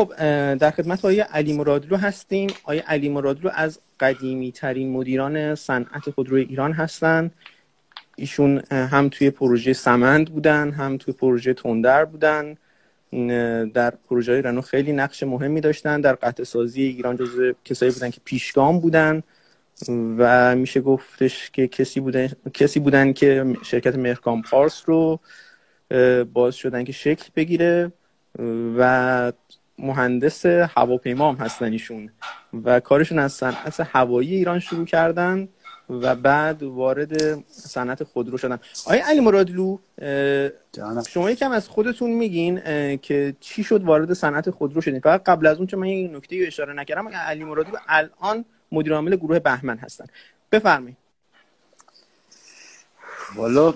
خب در خدمت آقای علی مرادلو هستیم. آقای علی مرادلو از قدیمی ترین مدیران صنعت خودروی ایران هستند. ایشون هم توی پروژه سمند بودن هم توی پروژه تندر بودن. در پروژه رنو خیلی نقش مهمی داشتن. در قطع سازی ایران جزو کسایی بودن که پیشگام بودن. و میشه گفتش که کسی بودن کسی بودن که شرکت مهرکام پارس رو باز شدن که شکل بگیره. و مهندس هواپیما هم هستن ایشون و کارشون از صنعت هوایی ایران شروع کردن و بعد وارد صنعت خودرو شدن. آیا علی مرادلو شما یکم از خودتون میگین که چی شد وارد صنعت خودرو شدین؟ فقط قبل از اون چون من یک نکته اشاره نکردم علی مرادلو الان مدیر عامل گروه بهمن هستن. بفرمایید. والا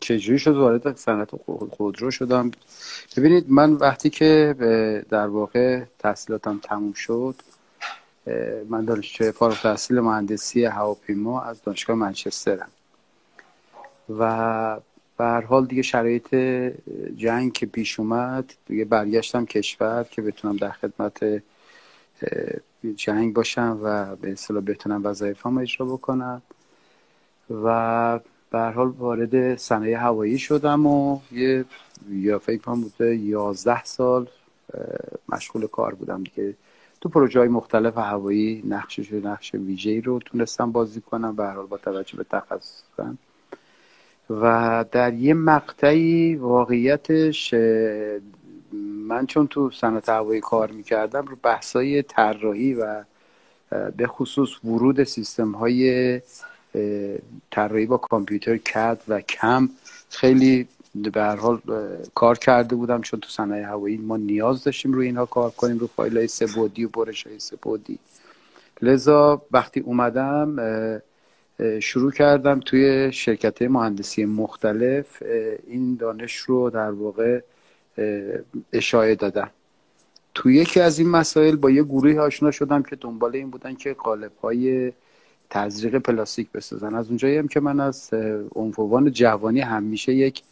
چجوری شد وارد صنعت خودرو شدم؟ ببینید من وقتی که در واقع تحصیلاتم تموم شد من دانشجوی فارغ تحصیل مهندسی هواپیما از دانشگاه منچسترم. و به هر حال دیگه شرایط جنگ که پیش اومد دیگه برگشتم کشور که بتونم در خدمت جنگ باشم و به اصطلاح بتونم وظایفم اجرا بکنم. و به حال وارد صنایع هوایی شدم و یه یا فکر کنم بوده 11 سال مشغول کار بودم دیگه. تو پروژه های مختلف هوایی نقشش نقش ویژه‌ای رو تونستم بازی کنم به حال با توجه به تخصصم. و در یه مقطعی واقعیتش من چون تو صنعت هوایی کار می‌کردم رو بحثای طراحی و به خصوص ورود سیستم های طراحی با کامپیوتر کد و کم خیلی به هر حال کار کرده بودم چون تو صنایع هوایی ما نیاز داشتیم روی اینها کار کنیم رو فایل های سبودی و برش های سبودی لذا وقتی اومدم شروع کردم توی شرکت مهندسی مختلف این دانش رو در واقع اشاعه دادم. توی یکی از این مسائل با یه گروهی آشنا شدم که دنبال این بودن که قالب های تزریق پلاستیک بسازن. از اونجایی هم که من از عنفوان جوانی همیشه یک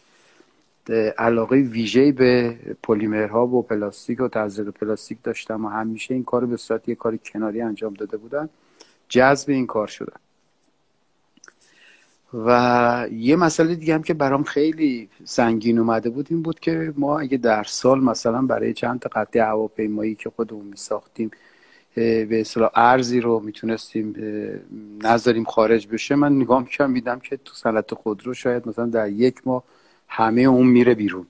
علاقه ویژه به پلیمرها و پلاستیک و تزریق پلاستیک داشتم و همیشه این کار به صورت یک کار کناری انجام داده بودن. جذب این کار شدن. و یه مسئله دیگه هم که برام خیلی سنگین اومده بود این بود که ما اگه در سال مثلا برای چند تا قطعه هواپیمایی که خودمون می ساختیم به اصطلاح ارزی رو می‌تونستیم نذاریم خارج بشه. من نگاه می‌کنم میدم که تو صنعت خودرو شاید مثلا در یک ماه همه اون میره بیرون.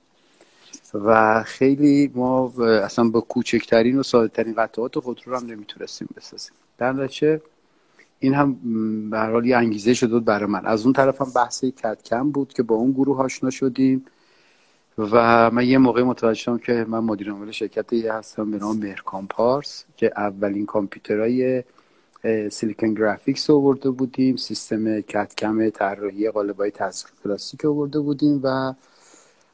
و خیلی ما اصلا با کوچکترین و ساده ترین قطعات خودرو رو هم نمی‌تونستیم بسازیم. در نتیجه این هم به حال انگیزه شد برای من. از اون طرف هم بحث کم بود که با اون گروه آشنا شدیم. و من یه موقع متوجه شدم که من مدیر عامل شرکتی هستم به نام مهرکام پارس که اولین کامپیوترهای سیلیکون گرافیکس آورده بودیم سیستم کتکم طراحی قالبای تزریق پلاستیک آورده بودیم و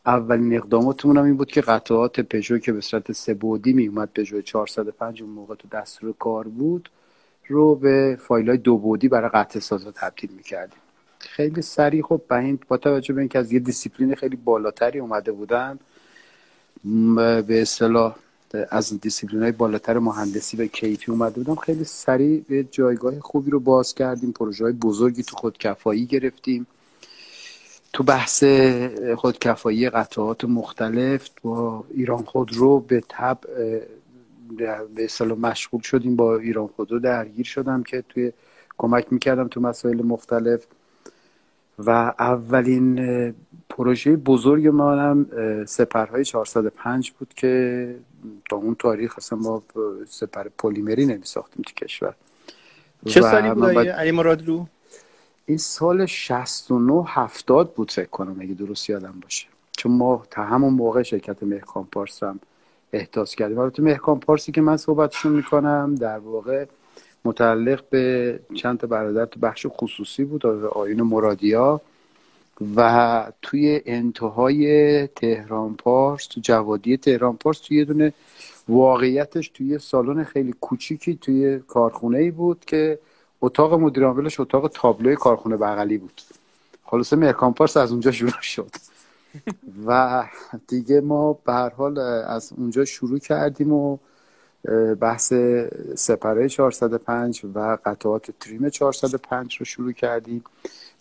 اولین اقداماتمون هم این بود که قطعات پژو که به صورت سه بودی می اومد پژو 405 اون موقع تو دستور کار بود رو به فایل های دو بعدی برای قطعه سازا تبدیل می‌کردیم. خیلی سریع. خب به با توجه به اینکه از یه دیسیپلین خیلی بالاتری اومده بودن به اصطلاح از دیسیپلین های بالاتر مهندسی و کیفی اومده بودم خیلی سریع به جایگاه خوبی رو باز کردیم. پروژه های بزرگی تو خودکفایی گرفتیم. تو بحث خودکفایی قطعات مختلف با ایران خودرو به تب به اصطلاح مشغول شدیم. با ایران خودرو درگیر شدم که توی کمک می‌کردم تو مسائل مختلف. و اولین پروژه بزرگ ما هم سپرهای 405 بود که تا اون تاریخ اصلا ما سپر پلیمری نمی ساختیم تو کشور. چه سالی بود علی مرادلو؟ این سال 69 70 بود فکر کنم اگه درست یادم باشه. چون ما تا همون موقع شرکت مهکان پارس هم احداث کردیم. البته مهکان پارسی که من صحبتشون می‌کنم در واقع متعلق به چند تا برادر تو بخش خصوصی بود آیون مرادیا و توی انتهای تهران پارس تو جوادی تهران پارس توی یه دونه واقعیتش توی سالن خیلی کوچیکی توی کارخونه ای بود که اتاق مدیر عاملش اتاق تابلوی کارخونه بغلی بود. خلاصه مرکان پارس از اونجا شروع شد. و دیگه ما به هر حال از اونجا شروع کردیم و بحث سپره 405 و قطعات تریم 405 رو شروع کردیم.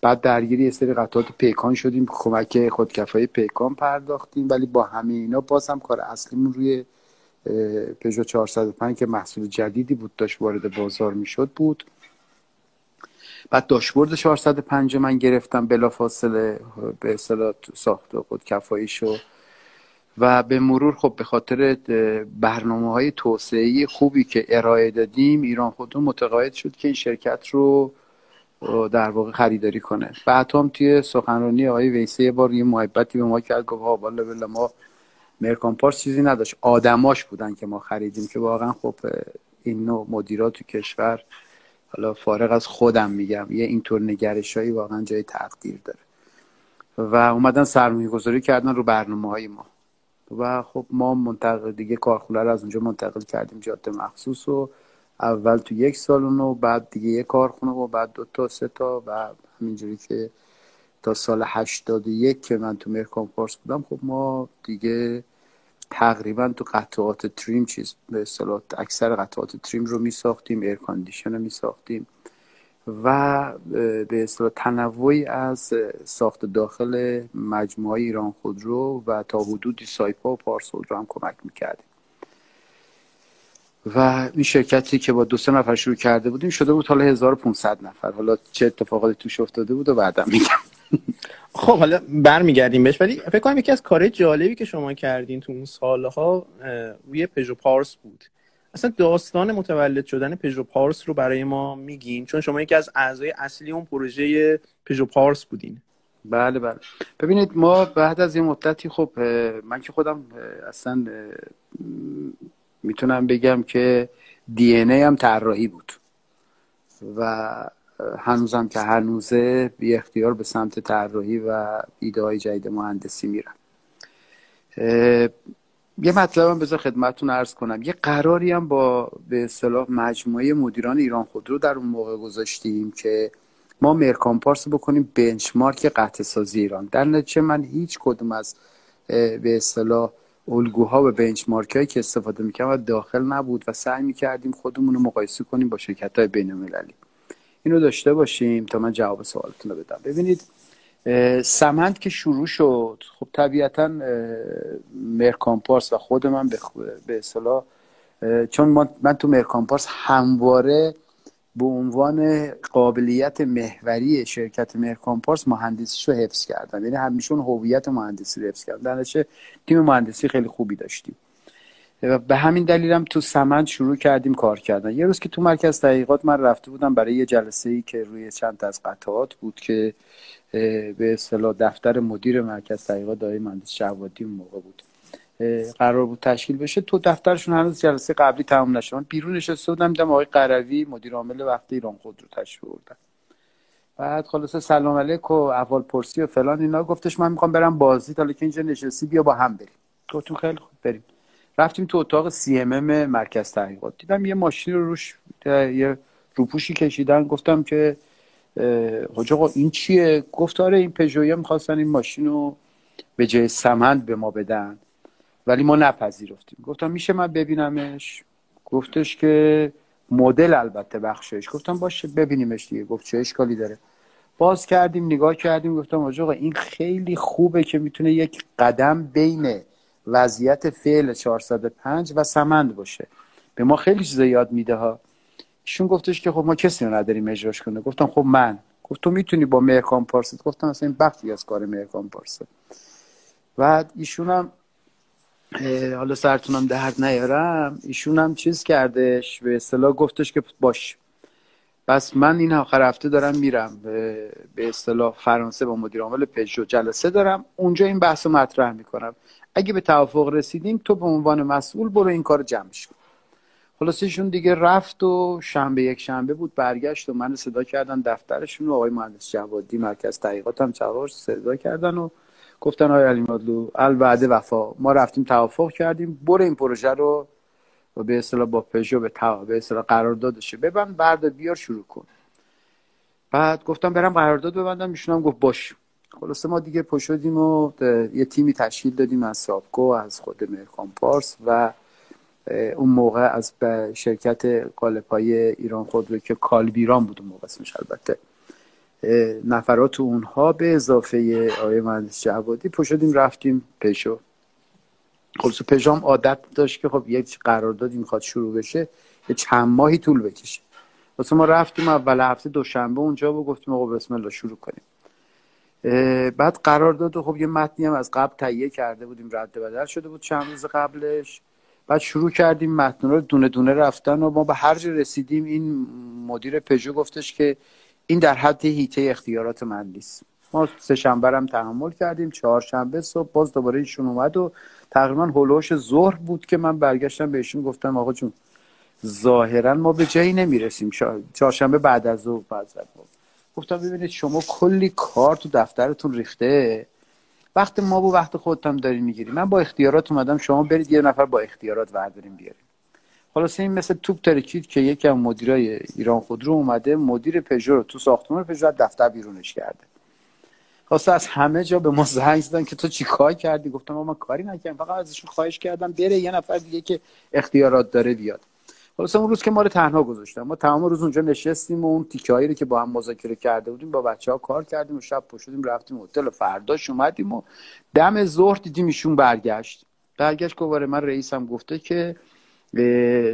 بعد درگیری یه سری قطعات پیکان شدیم کمک خودکفایی پیکان پرداختیم ولی با همه اینا باز هم کار اصلیمون روی پژو 405 که محصول جدیدی بود داشت وارد بازار می‌شد بود. بعد داشبورد 405 من گرفتم بلا فاصله به اصطلاح ساخت خود کفایی شو و به مرور خب به خاطر برنامه های توسعه خوبی که ارائه دادیم ایران خودمون متقاعد شد که این شرکت رو در واقع خریداری کنه. بعد هم توی سخنرانی آقای ویسه یه بار یه محبتی به ما کرد گفت ها بالا ما مرکان پارس چیزی نداشت. آدماش بودن که ما خریدیم که واقعا خب این نوع مدیرات تو کشور حالا فارغ از خودم میگم یه اینطور نگرشایی واقعا جای تقدیر داره. و اومدن سرمایه گذاری کردن رو برنامه های ما. و خب ما منتقل دیگه کارخونه رو از اونجا منتقل کردیم جاده مخصوص و اول تو یک سالن و بعد دیگه یک کارخونه و بعد دو تا سه تا و همینجوری که تا سال 81 که من تو مرکان پارس بودم خب ما دیگه تقریبا تو قطعات trim چیز به اصطلاح اکثر قطعات trim رو می ساختیم air condition رو می ساختیم و به اصطلاح تنوعی از ساخت داخل مجموعه ایران خودرو و تا حدودی سایپا و پارسول رو هم کمک می‌کردیم. و این شرکتی که با دو سه نفر شروع کرده بودیم شده بود حالا 1500 نفر. حالا چه اتفاقاتی توش افتاده بود و بعدم میگم. خب حالا برمیگردیم بهش ولی فکر کنم یکی از کارهای جالبی که شما کردین تو اون سالها روی پژو پارس بود. اصلا داستان متولد شدن پژو پارس رو برای ما میگین؟ چون شما یکی از اعضای اصلی اون پروژه پژو پارس بودین. بله بله. ببینید ما بعد از یه مدتی خب من که خودم اصلا می‌تونم بگم که دی ای هم طراحی بود. و هنوزم که هنوزه بی اختیار به سمت طراحی و ایده های جدید مهندسی میرم یه مطلبم بذار خدمتتون ارز کنم. یه قراری هم با به اصطلاح مجموعه مدیران ایران خودرو در اون موقع گذاشتیم که ما مرکامپارس بکنیم بنچمارک قطع سازی ایران. در نتیجه من هیچ کدوم از به اصطلاح الگوها و بنچمارک هایی که استفاده می‌کنم داخل نبود و سعی می‌کردیم خودمون رو مقایسه کنیم با شرکت های بین المللی اینو داشته باشیم تا من جواب سوالتون رو بدم. ببینید سمند که شروع شد خب طبیعتا مرکامپارس و خود من به اصطلاح چون من تو مرکامپارس همواره به عنوان قابلیت محوری شرکت مرکامپارس مهندسیش رو حفظ کردم. یعنی همیشه هویت مهندسی رو حفظ کردم. در تیم مهندسی خیلی خوبی داشتیم. و به همین دلیلم تو سمند شروع کردیم کار کردن. یه روز که تو مرکز تحقیقات من رفته بودم برای یه جلسه ای که روی چند از قطعات بود که به اصطلاح دفتر مدیر مرکز تحقیقات دایی مهندس جوادی اون موقع بود. قرار بود تشکیل بشه. تو دفترشون هنوز جلسه قبلی تمام نشد. من بیرون نشسته بودم دیدم آقای قروی مدیر عامل وقت ایران خود رو تشکیل بردن. بعد خلاصه سلام علیک و احوال پرسی و فلان اینا. گفتش من می‌خوام برم بازی تا که اینجا نشستی بیا با هم بریم. گفتم خیلی خوب بریم. رفتیم تو اتاق سی ام ام مرکز تحقیقات. دیدم یه ماشین رو روش یه روپوشی کشیدن. گفتم که حاج آقا این چیه؟ گفت آره این پژویا می‌خواستن این ماشین رو به جای سمند به ما بدن. ولی ما نپذیرفتیم. گفتم میشه من ببینمش؟ گفتش که مدل البته بخشش. گفتم باشه ببینیمش دیگه. گفت چه اشکالی داره. باز کردیم نگاه کردیم. گفتم آقا این خیلی خوبه که می‌تونه یک قدم بین وضعیت فعل 405 و سمند باشه. به ما خیلی چیزا یاد میده ها. ایشون گفتش که خب ما کسی رو نداریم اجراش کنه. گفتم خب من. گفت تو می‌تونی با مرکان پارست؟ گفتم اصلا این بخشی از کار مرکان پارست بعد ایشون هم حالا سرتونم درد نیارم. ایشون هم چیز کردش به اصطلاح گفتش که باش. بس من این آخر هفته دارم میرم. به اصطلاح فرانسه با مدیر عامل پژو جلسه دارم. اونجا این بحث رو مطرح می‌کنم. اگه به توافق رسیدیم تو به عنوان مسئول برو این کار جمعش کن خلاصشون دیگه رفت و شنبه یک شنبه بود برگشت و من صدا کردن دفترشون و آقای مهندس جوادی مرکز تحقیقات هم صدا کردن و گفتن آقای علی مادلو الوعده وفا. ما رفتیم توافق کردیم. برو این پروژه رو به اصطلاح با پژو به به اصطلاح قراردادش ببند بعد بیار شروع کن. بعد گفتم برم قرارداد ببندم. ایشون گفت باش. خلاصه ما دیگه پشدیم و یه تیمی تشکیل دادیم از سابکو از خود مرکان پارس و اون موقع از شرکت قالپای ایران خودرو که کالبیران بود اون موقع اسمش البته. نفرات اونها به اضافه آقای مهندس جوادی پشدیم رفتیم پژو. خلاص پژام عادت داشت که خب یک قراردادی می‌خواد شروع بشه یه چند ماهی طول بکشه. واسه ما رفتیم اول هفته دوشنبه اونجا و گفتیم آقا بسم الله شروع کنیم. بعد قرار داد خب یه متنی هم از قبل تهیه کرده بودیم رد بدل شده بود چند روز قبلش. بعد شروع کردیم متن رو دونه دونه رفتن و ما به هر جا رسیدیم این مدیر پژو گفتش که این در حد هیته اختیارات من نیست ما سه شنبه هم تحمل کردیم چهارشنبه صبح باز دوباره ایشون اومد و تقریبا هلوش ظهر بود که من برگشتم بهشون گفتم آقا جون ظاهرا ما به جایی نمی‌رسیم چهارشنبه بعد از ظهر بعد گفتم ببینید شما کلی کار تو دفترتون ریخته. وقت ما با وقت خودتم داری می‌گیری من با اختیارات اومدم شما برید یه نفر با اختیارات ورداریم بیاریم خلاص این مثل توپ ترکید که یکی از مدیرای ایران خودرو اومده مدیر پژو رو تو ساختمان پژو دفتر بیرونش کرده. خواسته از همه جا به ما زنگ زدن که تو چی کار کردی؟ گفتم ما کاری نکردم فقط ازشون خواهش کردم بره یه نفر دیگه که اختیارات داره بیاد. خلاص اون روز که ما رو تنها گذاشتم ما تمام روز اونجا نشستیم و اون تیکه رو که با هم مذاکره کرده بودیم با بچه ها کار کردیم و شب پشدیم رفتیم هتل و فرداش اومدیم و دم ظهر دیدیم ایشون برگشت. برگشت دوباره من رئیسم گفته که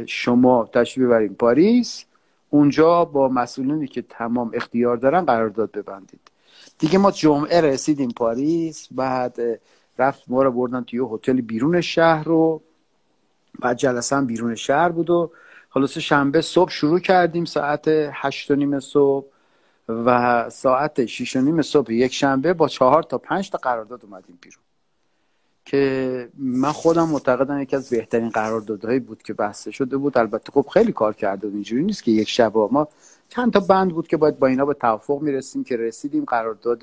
شما تشریف ببریم پاریس اونجا با مسئولینی که تمام اختیار دارن قرارداد ببندید. دیگه ما جمعه رسیدیم پاریس بعد رفت ما رو بردن توی هتل بیرون شهر رو بعد جلسه هم بیرون شهر بود و خلاص شنبه صبح شروع کردیم ساعت هشت و نیم صبح و ساعت شیش و نیم صبح. یک شنبه با چهار تا پنج تا قرارداد اومدیم بیرون. که من خودم معتقدم یکی از بهترین قراردادهایی بود که بحث شده بود. البته خب خیلی کار کرده بود. اینجوری نیست که یک شب ما چند تا بند بود که باید با اینا به توافق می‌رسیم که رسیدیم. قرارداد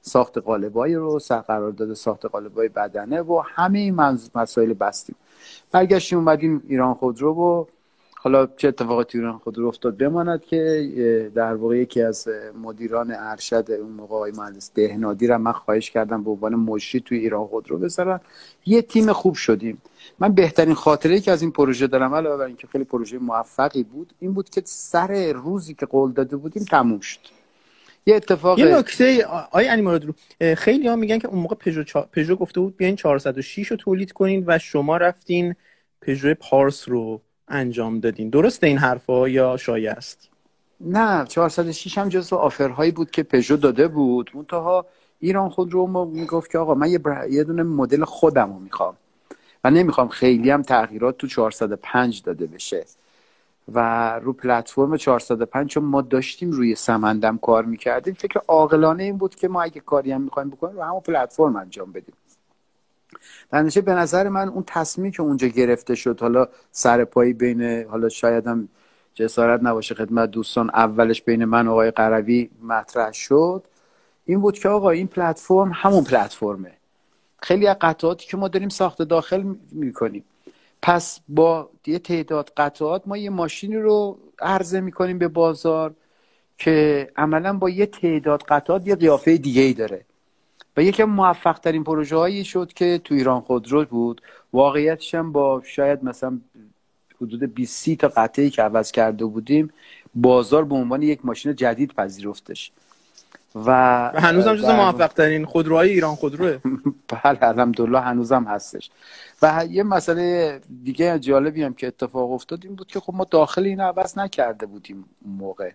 ساخت قالبایی رو قرارداد ساخت قالبای بدنه و همه این مسائل بستیم. برگشتیم اومدیم ایران خودرو و حالا چه اتفاقاتی ایران خودرو افتاد بماند که در واقع یکی از مدیران ارشد اون موقع آقای مهندس دهنادی را من خواهش کردم به عنوان مجری توی ایران خودرو بذارن یه تیم خوب شدیم. من بهترین خاطره که از این پروژه دارم علاوه بر اینکه خیلی پروژه موفقی بود این بود که سر روزی که قول داده بودیم تموم شد. یه اتفاق یه نکته آی مراد رو خیلی ها میگن که اون موقع پژو چا... پژو گفته بود بیاین 406 رو تولید کنین و شما رفتین پژو پارس رو. انجام دادین. درسته این حرفا یا شایع است؟ نه 406 هم جزو آفرهایی بود که پژو داده بود. منتها ایران خود رو می‌گفت که آقا من یه, یه دونه مدل خودم رو می‌خوام. و نمی‌خوام خیلی هم تغییرات تو 405 داده بشه. و رو پلتفرم 405 چون ما داشتیم روی سمندم کار می‌کردیم فکر عاقلانه این بود که ما اگه کاری هم می‌خوایم بکنیم رو همون پلتفرم انجام بدیم. در به نظر من اون تصمیمی که اونجا گرفته شد حالا سر پایی بین حالا شاید هم جسارت نباشه خدمت دوستان اولش بین من آقای قروی مطرح شد این بود که آقا این پلتفرم همون پلتفرمه. خیلی از قطعاتی که ما داریم ساخت داخل می‌کنیم. پس با یه تعداد قطعات ما یه ماشینی رو عرضه می‌کنیم به بازار که عملا با یه تعداد قطعات یه قیافه دیگه ای داره. و یکی موفق ترین پروژه هایی شد که تو ایران خودرو بود. واقعیتش هم با شاید مثلا حدود 20 تا قطعی که عوض کرده بودیم بازار به عنوان یک ماشین جدید پذیرفتش. و هنوز هم جز موفق ترین خودروهای ایران خودروه. بله الحمدلله هنوزم هستش. و یه مسئله دیگه جالبی هم که اتفاق افتاد این بود که خب ما داخل این عوض نکرده بودیم اون موقع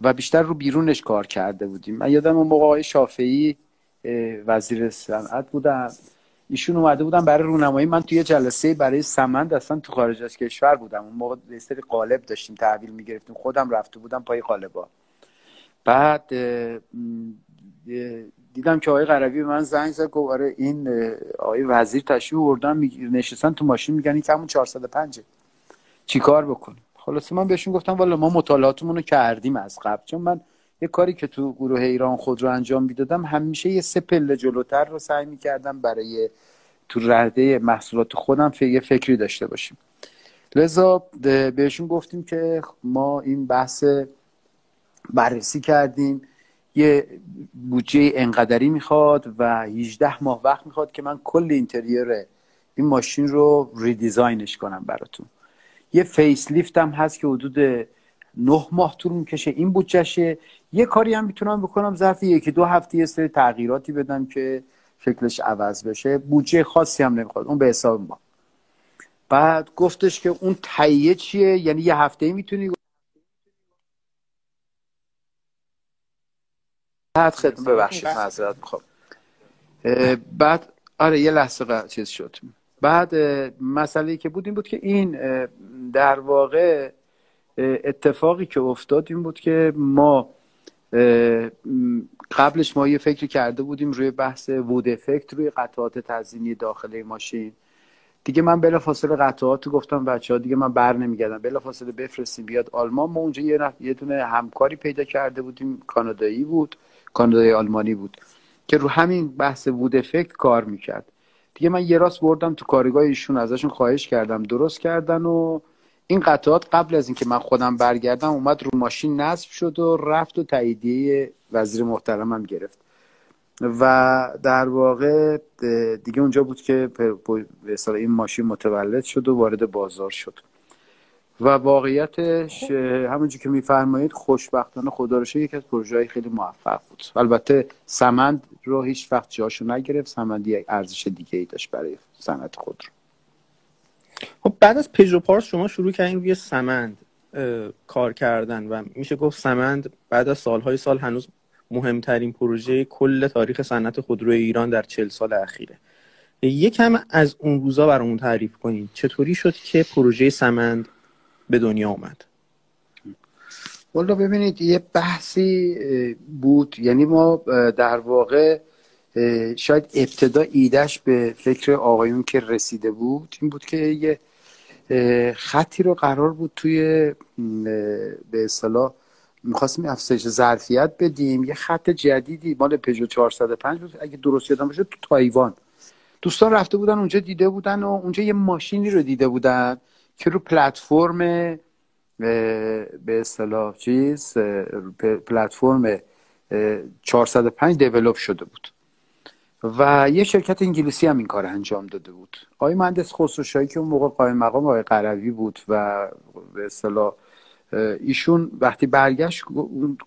و بیشتر رو بیرونش کار کرده بودیم. من یادم اون موقع آقای شافعی وزیر صنعت بودن. ایشون اومده بودن برای رونمایی. من توی جلسه برای سمند اصلا تو خارج از کشور بودم. اون موقع سری قالب داشتیم تحویل می‌گرفتیم. خودم رفته بودم پای قالبا بعد دیدم که آقای غربی به من زنگ زد. گفت آره این آقای وزیر تشریف بردن نشستن تو ماشین میگن این همون 405 چیکار بکنیم؟ خلاص من بهشون گفتم والا ما مطالعاتمون رو کردیم از قبل. چون من یه کاری که تو گروه ایران خود رو انجام می‌دادم همیشه یه سه پله جلوتر رو سعی می‌کردم برای تو رده محصولات خودم یه فکری داشته باشیم. لذا بهشون گفتیم که ما این بحث بررسی کردیم. یه بودجه انقدری می‌خواد و 18 ماه وقت می‌خواد که من کل اینتریر این ماشین رو redesign ش کنم براتون. یه facelift هم هست که حدود نه ماه طول می‌کشه. این بودجهشه. یه کاری هم می‌تونم بکنم ظرف یکی دو هفته یه سری تغییراتی بدم که شکلش عوض بشه. بودجه خاصی هم نمی‌خواد. اون به حساب ما. بعد گفتش که اون تهیه چیه؟ یعنی یه هفته می‌تونی بعد خدمت ببخشید معذرت می‌خوام. بعد آره یه لحظه چیز شد. بعد مسئله که بود این بود که این در واقع اتفاقی که افتاد این بود که ما قبلش ما یه فکری کرده بودیم روی بحث وود افکت روی قطعات تزینی داخل ماشین. دیگه من بلا فاصله قطعات گفتم بچه ها دیگه من بر نمیگردم. بلا فاصله بفرستیم بیاد آلمان. ما اونجا یه, یه دونه همکاری پیدا کرده بودیم. کانادایی بود. کانادای آلمانی بود که رو همین بحث وود افکت کار می‌کرد. دیگه من یه راست بردم تو کارگاه ایشون ازشون خواهش کردم. درست کردن و این قطعات قبل از اینکه من خودم برگردم اومد رو ماشین نصب شد و رفت و تاییدیه وزیر محترمم گرفت. و در واقع دیگه اونجا بود که به این ماشین متولد شد و وارد بازار شد. و واقعیتش همونجور که میفرمایید خوشبختانه خدا رو یکی از پروژه خیلی موفق بود. البته سمند رو هیچ وقت جاشو نگرفت سمند یک ارزش دیگه ای داشت برای صنعت خود رو. خب بعد از پژو پارس شما شروع کردین روی سمند کار کردن و میشه گفت سمند بعد از سالهای سال هنوز مهمترین پروژه کل تاریخ صنعت خودروی ایران در چل سال اخیره. یکم از اون روزا برامون تعریف کنید چطوری شد که پروژه سمند به دنیا اومد؟ والا ببینید یه بحثی بود. یعنی ما در واقع شاید ابتدا ایدهش به فکر آقایون که رسیده بود این بود که یه خطی رو قرار بود توی به اصطلاح می‌خواستیم افزایش ظرفیت بدیم. یه خط جدیدی مال پژو 405 بود. اگه درست یادم باشه تو تایوان. دوستان رفته بودن اونجا دیده بودن و اونجا یه ماشینی رو دیده بودن که رو پلتفرم به اصطلاح چیز پلتفرم 405 دیولپ شده بود. و یه شرکت انگلیسی هم این کار انجام داده بود. آقای مهندس خسروشاهی که اون موقع قایم مقام آقای قروی بود و به اصطلاح ایشون وقتی برگشت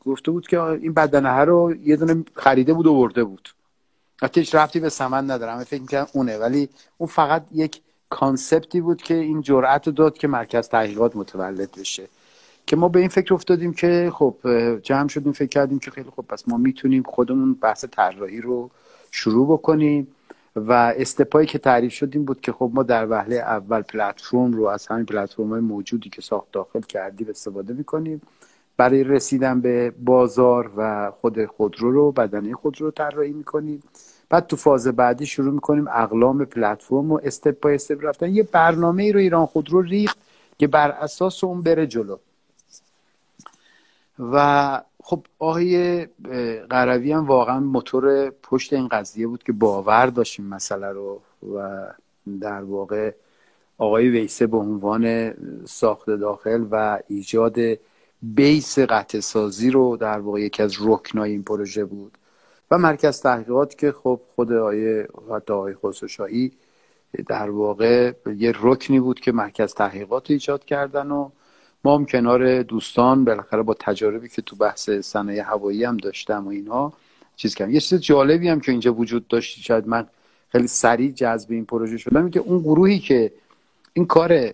گفته بود که این بدنه رو یه دونه خریده بود و برده بود. حتی هیچ رفتی به سمن ندارم فکر می‌کنم اونه ولی اون فقط یک کانسپتی بود که این جرأت داد که مرکز تحقیقات متولد بشه. که ما به این فکر افتادیم که خب جمع شدیم فکر کردیم که خیلی خب پس ما می‌تونیم خودمون بحث طراحی رو شروع بکنیم و استپایی که تعریف شد این بود که خب ما در وهله اول پلتفرم رو از همین پلتفرم های موجودی که ساخت داخل کردیم استفاده می‌کنیم. برای رسیدن به بازار و خود خودرو رو بدنه خودرو رو طراحی می‌کنیم. بعد تو فاز بعدی شروع می‌کنیم اقلام پلتفرم و استپ بای استپ رفتن. یه برنامه ای رو ایران خودرو ریخت که بر اساس اون بره جلو. و خب آقای قروی هم واقعا موتور پشت این قضیه بود که باور داشتیم مسئله رو و در واقع آقای ویسه به عنوان ساخت داخل و ایجاد بیس قطع سازی رو در واقع یکی از رکنای این پروژه بود و مرکز تحقیقات که خب خود آقای حتی آقای خسروشاهی در واقع یه رکنی بود که مرکز تحقیقات ایجاد کردن و ما هم کنار دوستان بالاخره با تجاربی که تو بحث صنایع هوایی هم داشتم و اینها چیز کردم. یه چیز جالبی هم که اینجا وجود داشت شاید من خیلی سریع جذب این پروژه شدم که اون گروهی که این کار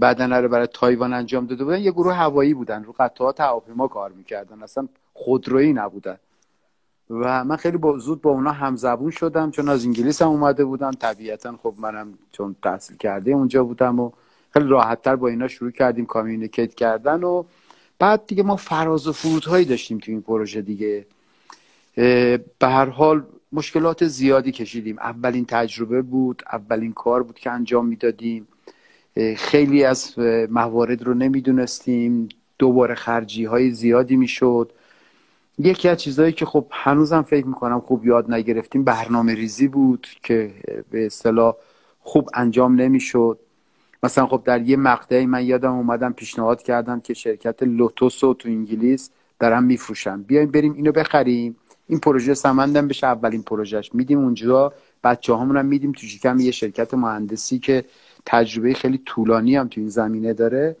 بدنه رو برای تایوان انجام داده بودن یه گروه هوایی بودن. رو قطعات هواپیما کار می‌کردن. اصلا خودرویی نبودن. و من خیلی با زود با اونا همزبون شدم چون از انگلیس هم اومده بودم طبیعتا خب منم چون تحصیل کرده اونجا بودم و خیلی راحتتر با اینا شروع کردیم کامیونیکیت کردن و بعد دیگه ما فراز و فرودهایی داشتیم تو این پروژه دیگه. به هر حال مشکلات زیادی کشیدیم. اولین تجربه بود اولین کار بود که انجام می‌دادیم. خیلی از موارد رو نمی‌دونستیم. دوباره خرجی های زیادی می‌شد. یکی از چیزهایی که خب هنوزم فکر می‌کنم خوب یاد نگرفتیم برنامه ریزی بود که به اصطلاح خوب انجام نمی‌شد. مثلا خب در یه مقطعی من یادم اومدم پیشنهاد کردم که شرکت لوتوس تو انگلیس دارن میفروشن بیایم بریم اینو بخریم. این پروژه سمندم بشه اولین پروژهش. میدیم اونجا. بچه همون هم میدیم تو شکم یه شرکت مهندسی که تجربه خیلی طولانی هم تو این زمینه داره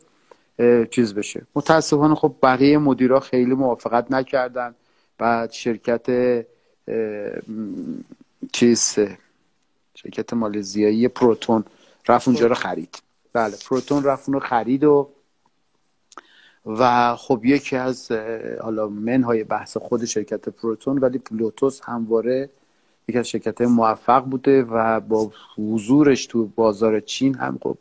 چیز بشه. متاسفانه خب بقیه مدیرا خیلی موافقت نکردن. بعد شرکت چیز شرکت مالزیایی پروتون رفت اونجا رو خرید. بله پروتون رفت اون رو خرید و و خب یکی از حالا منهای بحث خود شرکت پروتون ولی لوتوس همواره یکی از شرکت موفق بوده و با حضورش تو بازار چین هم خب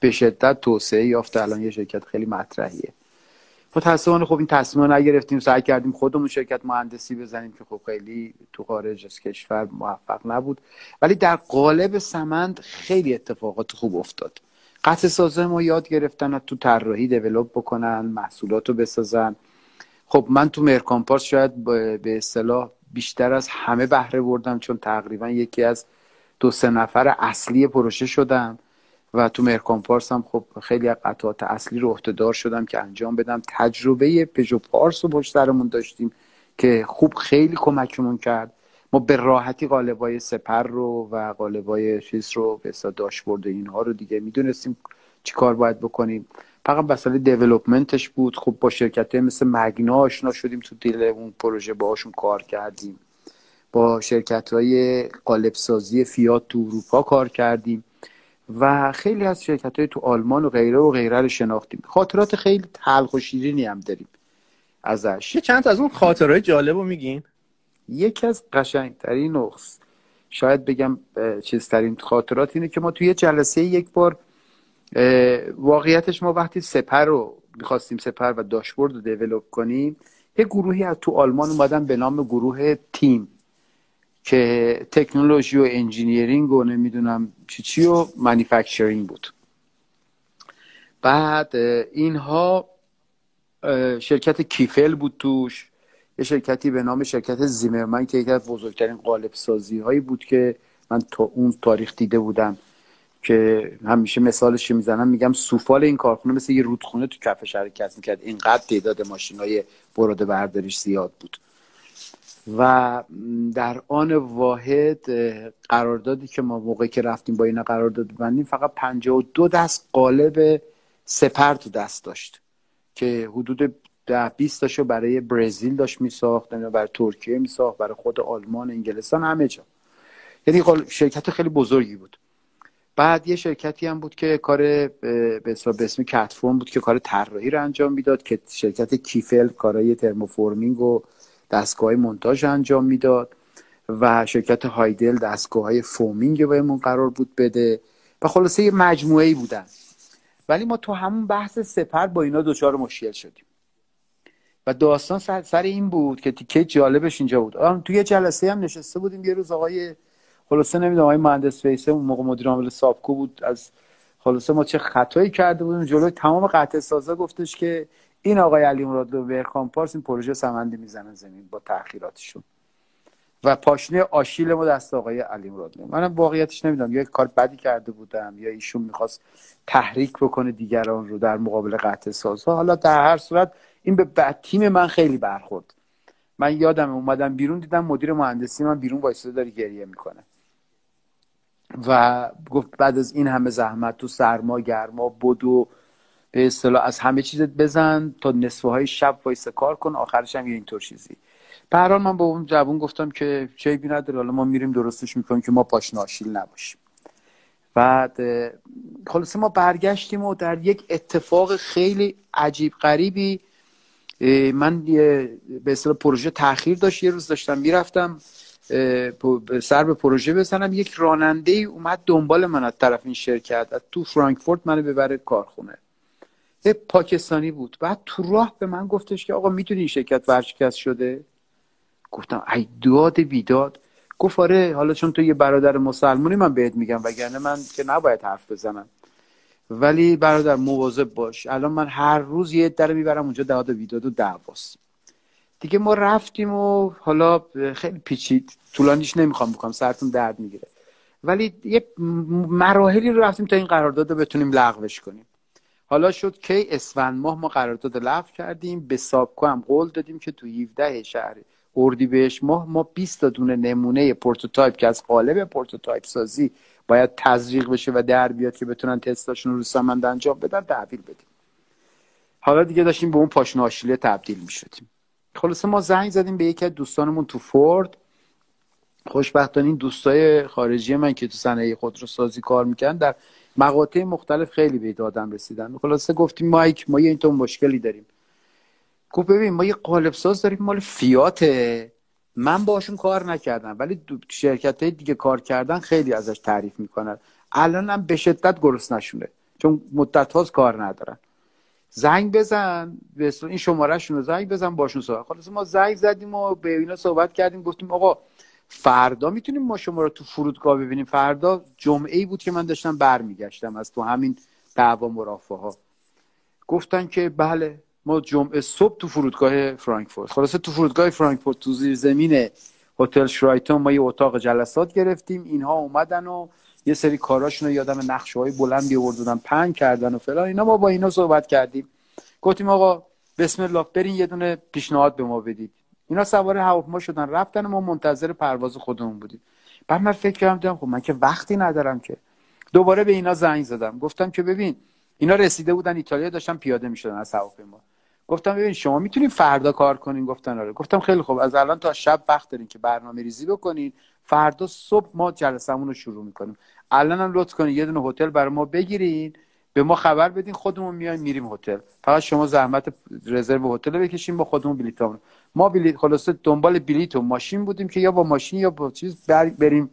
به شدت توسعه یافته. الان یه شرکت خیلی مطرحیه. متاسفانه خب این تصمیم نگرفتیم سعی کردیم خودمون شرکت مهندسی بزنیم که خب خیلی تو خارج از کشور موفق نبود. ولی در قالب سمند خیلی اتفاقات خوب افتاد. قطع سازه ما یاد گرفتن تو طراحی دیولپ بکنن محصولات رو بسازن. خب من تو مرکامپارس شاید به اصطلاح بیشتر از همه بهره بردم چون تقریبا یکی از دو سه نفر اصلی پروژه شدم و تو مرکامپارس هم خب خیلی قطعات اصلی رو عهدهدار شدم که انجام بدم. تجربه پژو پارس رو پشت سرمون داشتیم که خوب خیلی کمکمون کرد. ما به راحتی قالبای سپر رو و قالبای چیز رو به داشبورد اینها رو دیگه می‌دونستیم چی کار باید بکنیم. فقط مسئله دیولوپمنتش بود. خب با شرکت مثل مگنا آشنا شدیم تو دیل اون پروژه باهاشون کار کردیم. با شرکت های قالب سازی فیات تو اروپا کار کردیم و خیلی از شرکت های تو آلمان و غیره و غیره رو شناختیم. خاطرات خیلی تلخ و شیرینی هم داریم ازش. چند از اون خاطرهای جالب رو میگین؟ یکی از قشنگترین نقص شاید بگم چیزترین خاطرات اینه که ما توی جلسه یک بار واقعیتش ما وقتی سپر رو می‌خواستیم سپر و داشبورد رو develop کنیم یه گروهی از تو آلمان اومدن به نام گروه تیم که تکنولوژی و engineering و نمی‌دونم چی چی و manufacturing بود. بعد اینها شرکت کیفل بود توش. یه شرکتی به نام شرکت زیمرمن که یکی از بزرگترین قالب سازی هایی بود که من تا اون تاریخ دیده بودم که همیشه مثالش می‌زنم میگم سوفال این کارخونه مثل یه رودخونه تو کفش حرکت می‌کرد. اینقدر تعداد ماشین های برده برداریش زیاد بود. و در آن واحد قراردادی که ما موقعی که رفتیم با اینا قرارداد بندیم فقط 52 دست قالب سپر تو دست داشت که حدود ده 20 تاشو برای برزیل داشت میساخت برای ترکیه میساخت برای خود آلمان انگلستان همه جا. یعنی شرکت خیلی بزرگی بود. بعد یه شرکتی هم بود که کار به اسم کتفورم بود که کار طراحی رو انجام می‌داد که شرکت کیفل کارهای thermoforming و دستگاه مونتاژ انجام می‌داد و شرکت هایدل دستگاه های foaming بهمون قرار بود بده و خلاصه یه مجموعه ای بودن. ولی ما تو همون بحث سپر با اینا دوچار مشکل شدیم. و داستان سر, سر این بود که تیکه جالبش اینجا بود. توی جلسه هم نشسته بودیم یه روز آقای خلاصه نمی‌دونم آقای مهندس فیسه اون موقع مدیر عامل سابکو بود. از خلاصه ما چه خطایی کرده بودیم. جلوی تمام قطع سازا گفتش که این آقای علی مراد ورکام پارس این پروژه سمندی می‌زنه زمین با تأخیراتشون. و پاشنه آشیل ما دست آقای علی مراد منم واقعیتش نمی‌دونم. یا کار بدی کرده بودم یا ایشون می‌خواست تحریک بکنه دیگران رو در مقابل قطع سازها. حالا در هر صورت این به تیم من خیلی برخورد. من یادم اومدم بیرون دیدم مدیر مهندسی من بیرون وایساده داره گریه می‌کنه. و گفت بعد از این همه زحمت تو سرما گرما بدو به اصطلاح از همه چیزت بزن تا نصفه های شب وایسه کار کن آخرش هم یه اینطور چیزی. به من با اون جوون گفتم که چه بی نداره حالا ما میریم درستش می‌کنیم که ما پاش ناشیل نباشیم. بعد خلاصه ما برگشتیم و در یک اتفاق خیلی عجیب غریبی من به اصطلاح پروژه تاخیر داشت یه روز داشتم می‌رفتم سر به پروژه بزنم یک راننده ای اومد دنبال من از طرف این شرکت از تو فرانکفورت منو ببره کارخونه. یه پاکستانی بود. بعد تو راه به من گفتش که آقا می‌تونی این شرکت ورشکست شده؟ گفتم ای داد بیداد. گفت آره حالا چون تو یه برادر مسلمونی من بهت میگم وگرنه من که نباید حرف بزنم. ولی برادر مواظب باش. الان من هر روز یه در می‌برم اونجا داد و بیداد و دعواست. دیگه ما رفتیم و حالا خیلی پیچید. طولانیش نمی‌خوام بکنم سرتون درد می‌گیره. ولی یه مراحلی رو رفتیم تا این قرارداد رو بتونیم لغوش کنیم. حالا شد کی اسفند ماه ما قرارداد لغو کردیم به سابکو هم قول دادیم که تو 17 شهر به شما ما 20 تا دونه نمونه prototype که از قالب prototype سازی باید تزریق بشه و در بیاد که بتونن تستاشون رو سمند انجام بدن تحویل بدیم. حالا دیگه داشتیم به اون پاشنه آشیله تبدیل می شدیم خلاصه ما زنگ زدیم به یکی از دوستانمون تو فورد. خوشبختانه این دوستای خارجی من که تو صنایع خودروسازی کار می‌کنن در مقاطع مختلف خیلی به دادم رسیدن. خلاصه گفتیم مایک ما یه اینطور مشکلی داریم. گفت ببین ما یه قالب ساز داریم مال فیاته. من باشون کار نکردم ولی شرکت های دیگه کار کردن خیلی ازش تعریف می‌کنن. الان هم به شدت گرست نشونه چون مدت هاست کار ندارن. زنگ بزن به این شماره رو زنگ بزن باشون صحبت خلاص ما زنگ زدیم و به اینا صحبت کردیم گفتیم آقا فردا می‌تونیم ما شما رو تو فرودگاه ببینیم. فردا جمعه ای بود که من داشتم برمیگشتم از تو همین دعوا مرافعه ها گفتن که بله ما جمعه صبح تو فرودگاه فرانکفورت. خلاصه تو فرودگاه فرانکفورت تو زیر زمین هتل شرایتون ما یه اتاق جلسات گرفتیم. اینها اومدن و یه سری کاراشون رو یادم نقشه های بلندی آوردن. پن کردن و فلان. اینا ما با اینا صحبت کردیم. گفتیم آقا بسم الله برین یه دونه پیشنهاد به ما بدید. اینا سوار هواپیما شدن. رفتن ما منتظر پرواز خودمون بودیم. بعد من فکر کردم خب من که وقتی ندارم که. دوباره به اینا زنگ زدم. گفتم که ببین اینا رسیده بودن ایتالیا داشتن پیاده می‌شدن از هواپیما. گفتم ببین شما می‌تونین فردا کار کنین. گفتن آره. گفتم خیلی خوب. از الان تا شب وقت دارین که برنامه ریزی بکنین. فردا صبح ما جلسمون رو شروع می‌کنیم. الان هم لطف کنین. یه دونه هتل برای ما بگیرین. به ما خبر بدین. خودمون میایم میریم هتل. فقط شما زحمت رزرو هتل بکشین با خودمون بلیطمون ما بلیط خلاصه دنبال بلیط و ماشین بودیم که یا با ماشین یا با چیز بریم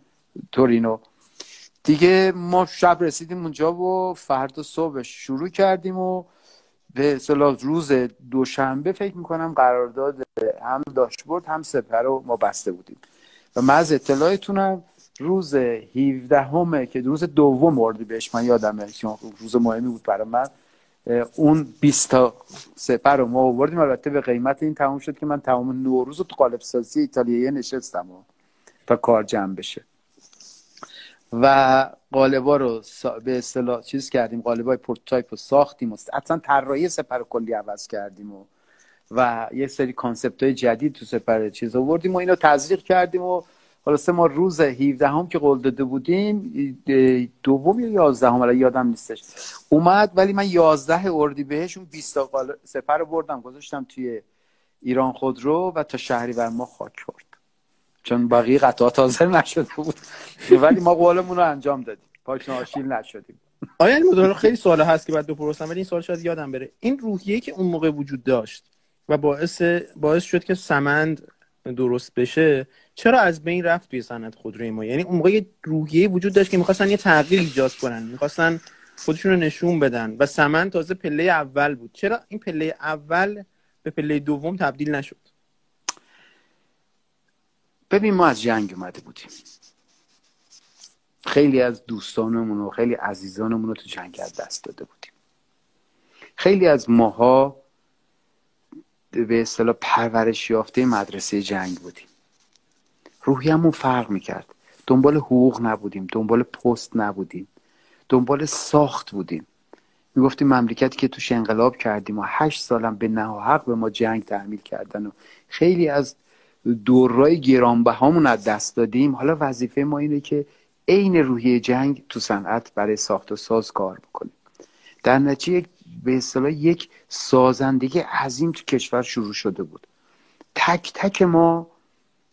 تورینو. دیگه ما شب رسیدیم اونجا و فردا صبح شروع کردیم و به اصطلاح روز دوشنبه فکر می‌کنم قرارداد هم داشبورد هم سپر رو ما بسته بودیم. و من از اطلاعتونم روز 17 همه که روز دوم مردی بهش من یادمه روز مهمی بود برای من اون 20 تا سپر رو ما آوردیم. البته به قیمت این تموم شد که من تمام نوروز رو تو قالب سازی ایتالیایی نشستم و تا کار جمع بشه. و قالبا رو به اصطلاح چیز کردیم قالبای prototype رو ساختیم و اصلا طراحی سپر کلی عوض کردیم و و یه سری concept های جدید تو سپر چیز آوردیم و اینو تزریق کردیم و خلاصه ما روز 17 هم که قول داده بودیم دوم یا 11 هم یادم نیستش. اومد ولی من 11 اردی بهشون 20 تا سپر رو بردم گذاشتم توی ایران خودرو و تا شهری بر ما خاک خورد. چون بقیه قطعات حاضر نشده بود. ولی ما قولمون رو انجام دادیم. پاچن آشیل نشدیم. آیا این خیلی سوال هست که بعد بپرسم ولی این سوال شاید یادم بره. این روحیه که اون موقع وجود داشت و باعث باعث شد که سمند درست بشه چرا از بین رفت توی صنعت خودروی ما؟ یعنی اون موقع یه روحیه وجود داشت که می‌خواستن یه تغییر ایجاد کنن می‌خواستن خودشون رو نشون بدن و سمند تازه پله اول بود. چرا این پله اول به پله دوم تبدیل نشد؟ ببین ما از جنگ اومده بودیم. خیلی از دوستانمون و خیلی عزیزانمون رو تو جنگ از دست داده بودیم. خیلی از ماها به اصطلاح پرورش یافته مدرسه جنگ بودیم. روحیمون فرق می‌کرد. دنبال حقوق نبودیم دنبال پست نبودیم دنبال ساخت بودیم. می‌گفتیم مملکتی که توش انقلاب کردیم و هشت سالم به حق به ما جنگ تحمیل کردن و خیلی از دورای گرانبهامون از دست دادیم. حالا وظیفه ما اینه که عین روحیه جنگ تو صنعت برای ساخت و ساز کار بکنیم. در نتیجه به اصطلاح یک سازندگی عظیم تو کشور شروع شده بود. تک تک ما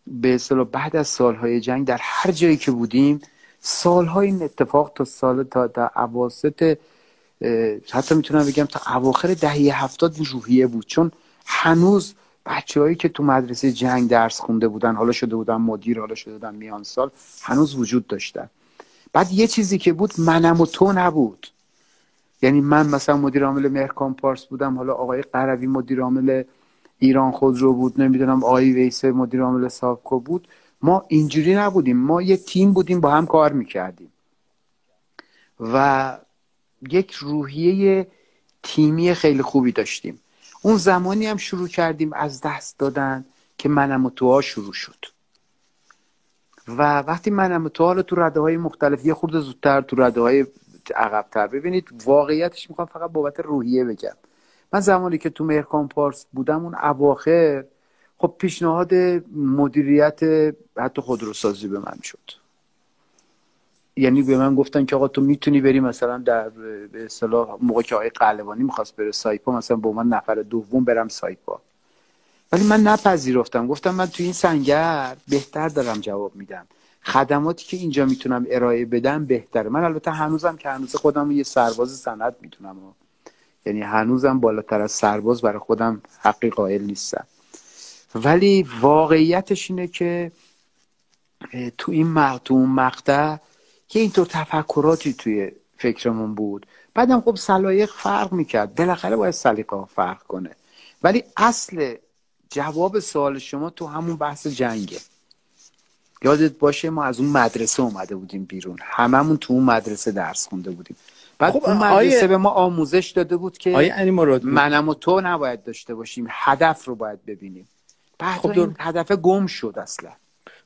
به اصطلاح بعد از سالهای جنگ در هر جایی که بودیم سالهای این اتفاق تا سال تا در عواسط حتی می‌تونم بگم تا اواخر دهه هفتاد این روحیه بود. چون هنوز بچههایی که تو مدرسه جنگ درس خونده بودن حالا شده بودن مدیر حالا شده بودن میان سال هنوز وجود داشتن. بعد یه چیزی که بود منم و تو نبود. یعنی من مثلا مدیر عامل مهرکان پارس بودم حالا آقای قروی مدیر عامل ایران خودرو بود نمی‌دونم آقای ویسه مدیر عامل سابکو بود. ما اینجوری نبودیم. ما یه تیم بودیم با هم کار می‌کردیم. و یک روحیه تیمی خیلی خوبی داشتیم. اون زمانی هم شروع کردیم از دست دادن که منم و توها شروع شد. و وقتی منم و تو حالا تو رده های مختلف یه خورده زودتر تو رده های عقبتر ببینید واقعیتش می‌خوام فقط بابت روحیه بگم. من زمانی که تو مهرکان پارس بودم اون اواخر خب پیشنهاد مدیریت حتی خودروسازی به من شد. یعنی به من گفتن که آقا تو می‌تونی بری مثلا در به اصطلاح موقع که آقای قلبانی می‌خواست بره سایپا مثلا با من نفر دوم برم سایپا. ولی من نپذیرفتم. گفتم من تو این سنگر بهتر دارم جواب میدم. خدماتی که اینجا می‌تونم ارائه بدم بهتره. من البته هنوزم که هنوز خودم یه سرباز صنعت می‌تونم یعنی هنوزم بالاتر از سرباز برای خودم حقی قائل نیستم. ولی واقعیتش اینه که تو این مقطع که اینطور تفکراتی توی فکرمون بود. بعدم خب سلایق فرق می‌کرد. بالاخره باید سلیقه فرق کنه. ولی اصل جواب سوال شما تو همون بحث جنگه. یادت باشه ما از اون مدرسه اومده بودیم بیرون. هممون تو اون مدرسه درس خونده بودیم. بعد خب اون مدرسه به ما آموزش داده بود که منم و تو نباید داشته باشیم. هدف رو باید ببینیم. بعد خب این هدف گم شد اصلا.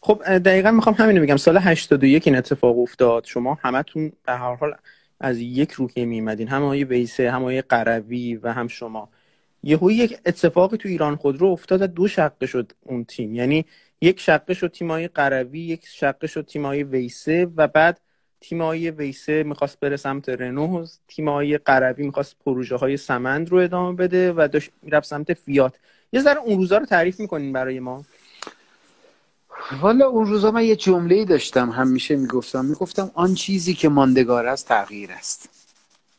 خب دقیقا می‌خوام همینو بگم. سال 81 این اتفاق افتاد. شما همتون به هر حال از یک روحیه میمدین هم آقای ویسه هم آقای قروی و هم شما یهو یک اتفاقی تو ایران خودرو افتاد دو شقه شد اون تیم. یعنی یک شقه شد تیمای قروی یک شقه شد تیمای ویسه و بعد تیمای ویسه می‌خواست بره سمت رنو تیمای قروی می‌خواست پروژه های سمند رو ادامه بده و داشت می‌رفت سمت فیات. یه ذره اون روزا رو تعریف می‌کنین برای ما. والا اون روزا من یه جمله داشتم همیشه می‌گفتم می‌گفتم آن چیزی که ماندگار است تغییر است.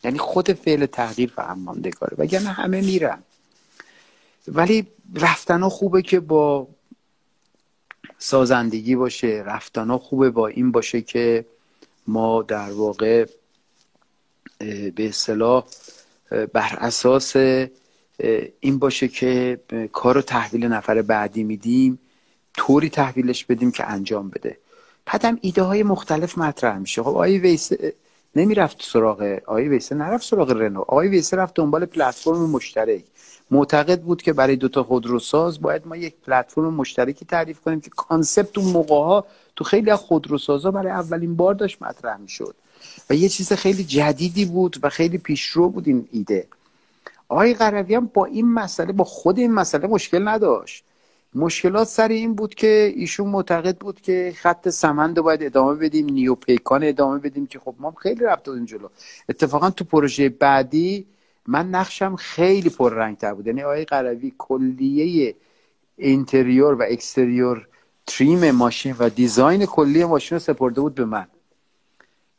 یعنی خود فعل تغییر و هم ماندگاره وگرنه همه میرن. ولی رفتن خوبه که با سازندگی باشه رفتن خوبه با این باشه که ما در واقع به اصطلاح بر اساس این باشه که کار رو تحویل نفر بعدی میدیم. طوری تحویلش بدیم که انجام بده. بعدم ایده های مختلف مطرح میشه. خب آقای ویسه نمی‌رفت سراغ آقای ویسه نرفت سراغ رنو. آقای ویسه رفت دنبال پلتفرم مشترک. معتقد بود که برای دوتا خودروساز باید ما یک پلتفرم مشترکی تعریف کنیم که کانسپت اون موقع ها تو خیلی از خودروسازا برای اولین بار داشت مطرح می‌شد. و یه چیز خیلی جدیدی بود و خیلی پیشرو بود این ایده. آقای غربی هم با این مسئله با خود این مسئله مشکل نداشت. مشکلات سر این بود که ایشون معتقد بود که خط سمند رو باید ادامه بدیم نیوپیکان ادامه بدیم که خب ما خیلی رفته بودیم جلو. اتفاقا تو پروژه بعدی من نقشم خیلی تر بود. یعنی آقای قروی کلیه interior و exterior trim ماشین و design کلی ماشین رو سپرده بود به من.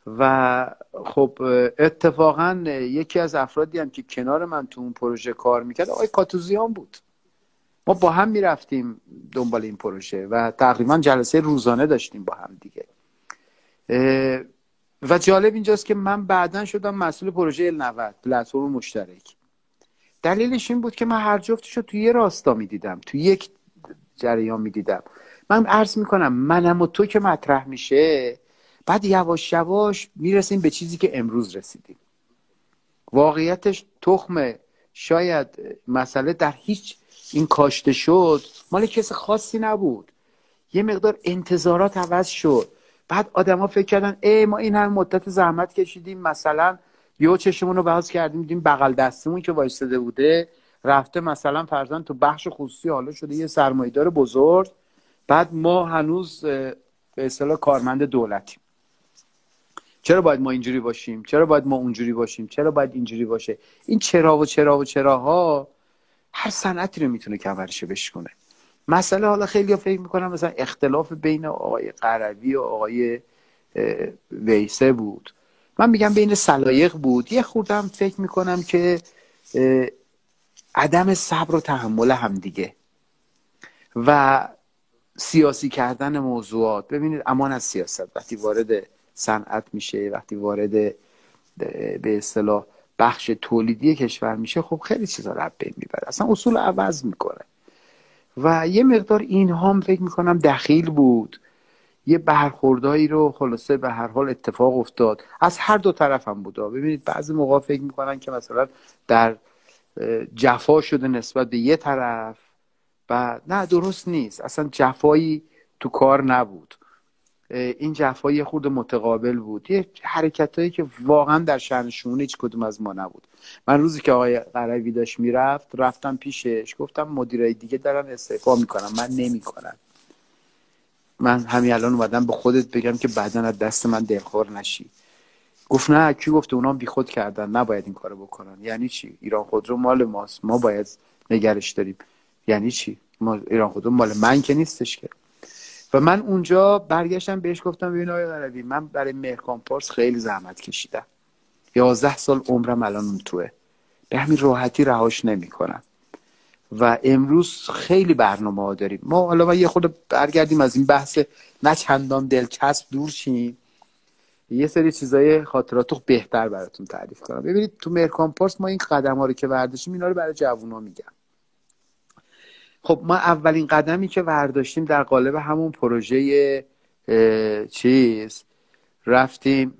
و خب اتفاقا یکی از افرادی هم که کنار من تو اون پروژه کار می‌کرد آقای کاتوزیان بود. ما با هم می‌رفتیم دنبال این پروژه و تقریبا جلسه روزانه داشتیم با هم دیگه. و جالب اینجاست که من بعدا شدم مسئول پروژه ال 90 پلتفرم مشترک. دلیلش این بود که من هر جفتش رو توی یه راستا می‌دیدم توی یک جریان می‌دیدم. من عرض می‌کنم منم و تو که مطرح میشه بعد یواش یواش می‌رسیم به چیزی که امروز رسیدیم. واقعیتش تخم شاید مسئله در هیچ این کاشته شد مال کس خاصی نبود. یه مقدار انتظارات عوض شد. بعد آدما فکر کردن ای ما این هم مدت زحمت کشیدیم مثلا یه چشمون رو باز کردیم دیدیم بغل دستمون که وایستاده بوده. رفته مثلا فرزن تو بخش خصوصی حالا شده یه سرمایه‌دار بزرگ. بعد ما هنوز به اصطلاح کارمند دولتیم. چرا باید ما اینجوری باشیم؟ چرا باید ما اونجوری باشیم؟ چرا باید اینجوری باشه؟ این چرا و چرا و چراها هر صنعتی رو می‌تونه کمرشه بشکنه مسئله حالا خیلی فکر می‌کنم مثلا اختلاف بین آقای قروی و آقای ویسه بود. من میگم بین سلایق بود. یه خوردم فکر می‌کنم که عدم صبر و تحمل هم دیگه. و سیاسی کردن موضوعات. ببینید امان از سیاست. وقتی وارد صنعت میشه وقتی وارد به اصطلاح بخش تولیدی کشور میشه خب خیلی چیزا رو بین می‌بره. اصلا اصول عوض می‌کنه. و یه مقدار این هم فکر می‌کنم دخیل بود. یه برخوردهایی رو خلاصه به هر حال اتفاق افتاد. از هر دو طرف هم بود. ببینید بعضی موقع فکر می‌کنن که مثلا در جفا شده نسبت به یه طرف و نه درست نیست. اصلا جفایی تو کار نبود. این جفای خورد متقابل بود. یه حرکت هایی که واقعا در شونه هیچ کدوم از ما نبود. من روزی که آقای قروی داشت می‌رفت رفتم پیشش گفتم مدیرای دیگه دارن استعفا می‌کنم من نمی‌کنم. من همین الان اومدم به خودت بگم که بعدا از دست من دلخور نشی. گفت نه کی گفته اونا بی خود کردن. نباید این کارو بکنن. یعنی چی؟ ایران خودرو مال ماست. ما باید نگرش داریم. یعنی چی؟ ما ایران خودرو مال من که نیستش که. و من اونجا برگشتم بهش گفتم ببین آقای غربی من برای مهرکان پارس خیلی زحمت کشیدم. یازده سال عمرم الان اون توه. به همین راحتی رهاش نمی‌کنم. و امروز خیلی برنامه ها داریم. ما حالا ما یه خود برگردیم از این بحث نه چندان دلچسب دور شیم. یه سری چیزای خاطرات بهتر براتون تعریف کنم. ببینید تو مرکان پارس ما این قدم ها رو که ورداشتیم اینا رو برای جوونا میگم. خب ما اولین قدمی که ورداشتیم در قالب همون پروژه چیز رفتیم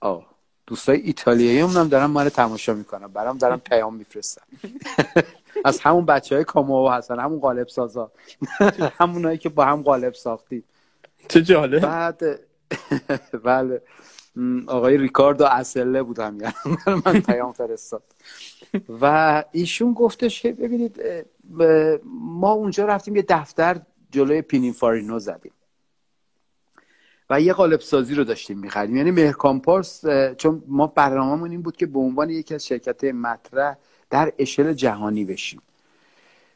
آه دوستای ایتالیایی هم دارن ما رو تماشا می‌کنن. برام دارن پیام میفرستن. از همون بچه های کامو هستن همون قالب سازا. همونایی که با هم قالب ساختیم. چه جالب. بعد بله. آقای ریکاردو اصله بود هم یعنی من پیام فرستاد. و ایشون گفتش که ببینید ما اونجا رفتیم یه دفتر جلوی پینینفارینو زدیم. و یه قالب سازی رو داشتیم می‌خریم یعنی مهرکامپارس چون ما برنامه‌مون این بود که به عنوان یکی از شرکت مطرح در اشل جهانی بشیم.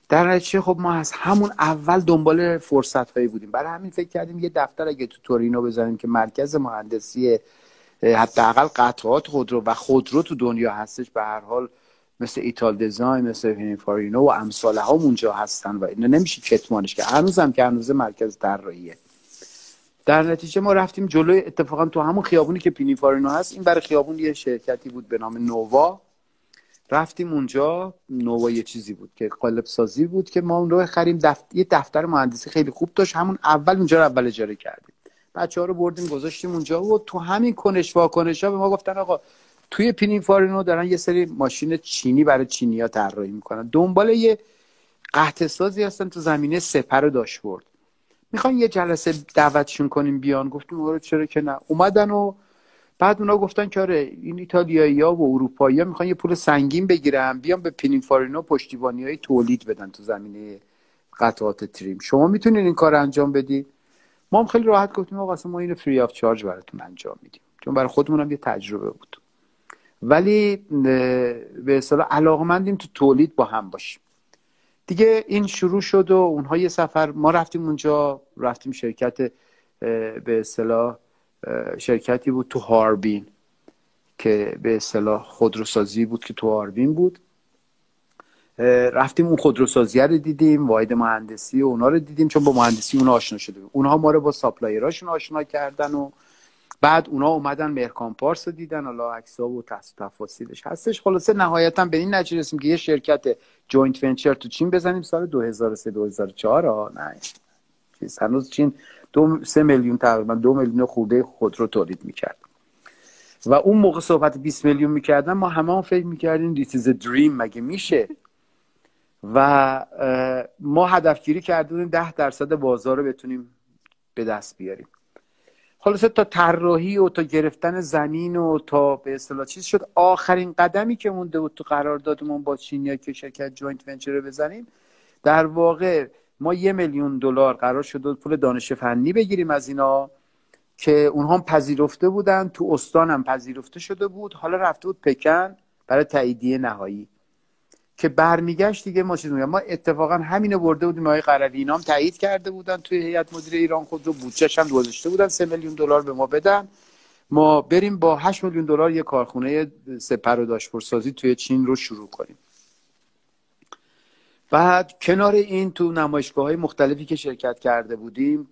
در نتیجه خب ما از همون اول دنبال فرصت هایی بودیم. برای همین فکر کردیم یه دفتر اگه تو تورینو بزنیم که مرکز مهندسی حداقل قطعات خودرو و خودرو تو دنیا هستش. به هر حال مثل ایتال دیزاین مثل پینین‌فارینا و امثال ها اونجا هستن و اینا نمیشه کتمانش که هنوز هم که هنوز مرکز طراحیه. در نتیجه ما رفتیم جلوی اتفاقا تو همون خیابونی که پینین‌فارینا هست. این برای خیابون یه شرکتی بود به نام نووا رفتیم اونجا. نووا یه چیزی بود که قالب سازی بود که ما اون رو خریم. دفت... یه دفتر مهندسی خیلی خوب داشت. همون اول اونجا رو اول اجاره کردیم. بچه ها رو بردیم گذاشتیم اونجا و تو همین کنش واکنش ها به ما گفتن آقا توی پینینفارینو دارن یه سری ماشین چینی برای چینی ها طراحی می‌کنن. دنبال یه قحط سازی هستن تو زمینه سپر و داشبورد می‌خوان یه جلسه دعوتشون کنیم بیان. گفتیم آره چرا که نه. اومدن و بعد اونا گفتن که آره این ایتالیایی ها و اروپایی ها می‌خوان یه پول سنگین بگیرن بیان به پینینفارینو پشتیبانی های تولید بدن تو زمینه قطعات تریم. شما می‌تونین این کار انجام بدی؟ ما هم خیلی راحت گفتیم آقا ما اینو فری آف چارج براتون انجام میدیم. چون برای خودمون هم یه تجربه بود. ولی به اصطلاح علاقمندیم تو تولید با هم باشیم. دیگه این شروع شد و اونها یه سفر ما رفتیم اونجا رفتیم شرکت به اصطلاح شرکتی بود تو هاربین که به اصطلاح خودروسازی بود که تو هاربین بود. رفتیم اون خودروسازی رو دیدیم واحد مهندسی و اونا رو دیدیم چون با مهندسی اونا آشنا شده بود اونها ما رو با supplier اشون آشنا کردن و بعد اونا اومدن مهرکام پارس رو دیدن حالا عکس‌ها و تفاصیلش هستش. خلاصه نهایتا به این نتیجه رسیم که یه شرکت joint venture تو چین بزنیم سال 2003 2004 نه. چیز هنوز چین دو سه میلیون تقریبا دو میلیون خورده خودرو تولید می‌کرد. و اون موقع صحبت 20 میلیون می‌کردن ما همه هم فکر می‌کردیم this is dream مگه میشه؟ و ما هدفگیری بودیم 10 درصد بازار رو بتونیم به دست بیاریم. خلاصه تا طراحی و تا گرفتن زمین و تا به اصطلاح چیز شد. آخرین قدمی که مونده بود تو قراردادمون با چینیا که شرکت joint venture بزنیم در واقع ما یه میلیون دلار قرار شد پول دانش فنی بگیریم از اینا که اونها پذیرفته بودن. تو استان هم پذیرفته شده بود. حالا رفته بود پکن برای تاییدیه نهایی. که برمیگشت دیگه ما ما اتفاقا همینو برده بودیم. آقای قروی اینا تایید کرده بودن توی هیئت مدیره ایران. خود رو بودجهش هم گذاشته بودن. سه میلیون دلار به ما بدن. ما بریم با 8 میلیون دلار یه کارخونه سپر و داشپورسازی توی چین رو شروع کنیم. بعد کنار این تو نمایشگاه های مختلفی که شرکت کرده بودیم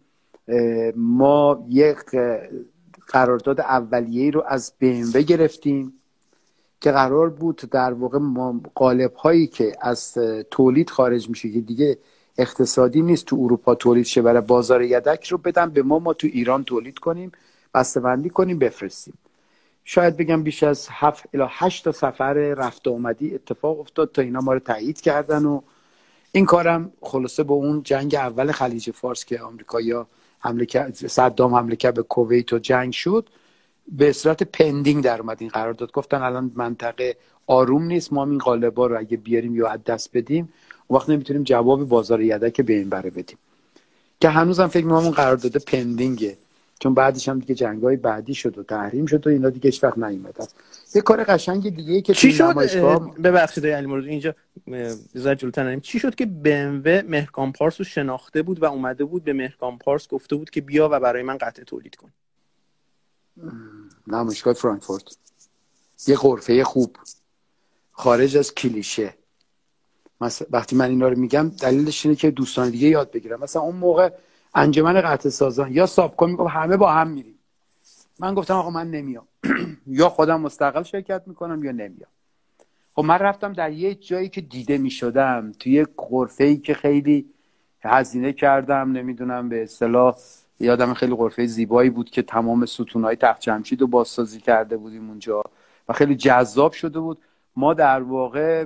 ما یک قرارداد اولیه رو از BMW گرفتیم. که قرار بود در واقع قالب هایی که از تولید خارج میشه که دیگه اقتصادی نیست تو اروپا تولید شه برای بازار یدک رو بدن به ما ما تو ایران تولید کنیم بسته‌بندی کنیم بفرستیم. شاید بگم بیش از هفت الی هشت تا سفر رفت اومدی اتفاق افتاد تا اینا ما رو تایید کردن و این کارم خلاصه با اون جنگ اول خلیج فارس که آمریکایی‌ها حمله کرد صدام حمله کرد به کویت و جنگ شد. به صورت پندینگ در اومد این قرارداد. گفتن الان منطقه آروم نیست ما این قالبا رو اگه بیاریم یا از دست بدیم وقت نمی‌تونیم جواب بازار یدک به این بره بدیم. که هنوزم فکر می‌کنم اون قرارداد پندینگه چون بعدش هم دیگه جنگای بعدی شد و تحریم شد و اینا دیگه هیچ وقت نیومدن. یه کار قشنگ دیگه ای که چی شد؟ ببخشید علی مورد اینجا زر جلوتر چی شد که BMW مهرکان پارس رو شناخته بود و اومده بود به مهرکان پارس گفته بود که بیا و برای من قطع تولید کن. نمایشگاه فرانکفورت. یه قرفه خوب. خارج از کلیشه. مثلا وقتی من اینا رو میگم دلیلش اینه که دوستان دیگه یاد بگیرم مثلا اون موقع انجمن قطع سازان یا سابکن میگم همه با هم میریم. من گفتم آقا من نمیام. یا خودم مستقل شرکت می‌کنم یا نمیام. خب من رفتم در یه جایی که دیده می‌شدم. توی قرفه ای که خیلی هزینه کردم نمی‌دونم به اصطلاح یادم خیلی قرفه زیبایی بود که تمام ستونهای تخت جمشید رو بازسازی کرده بودیم اونجا و خیلی جذاب شده بود. ما در واقع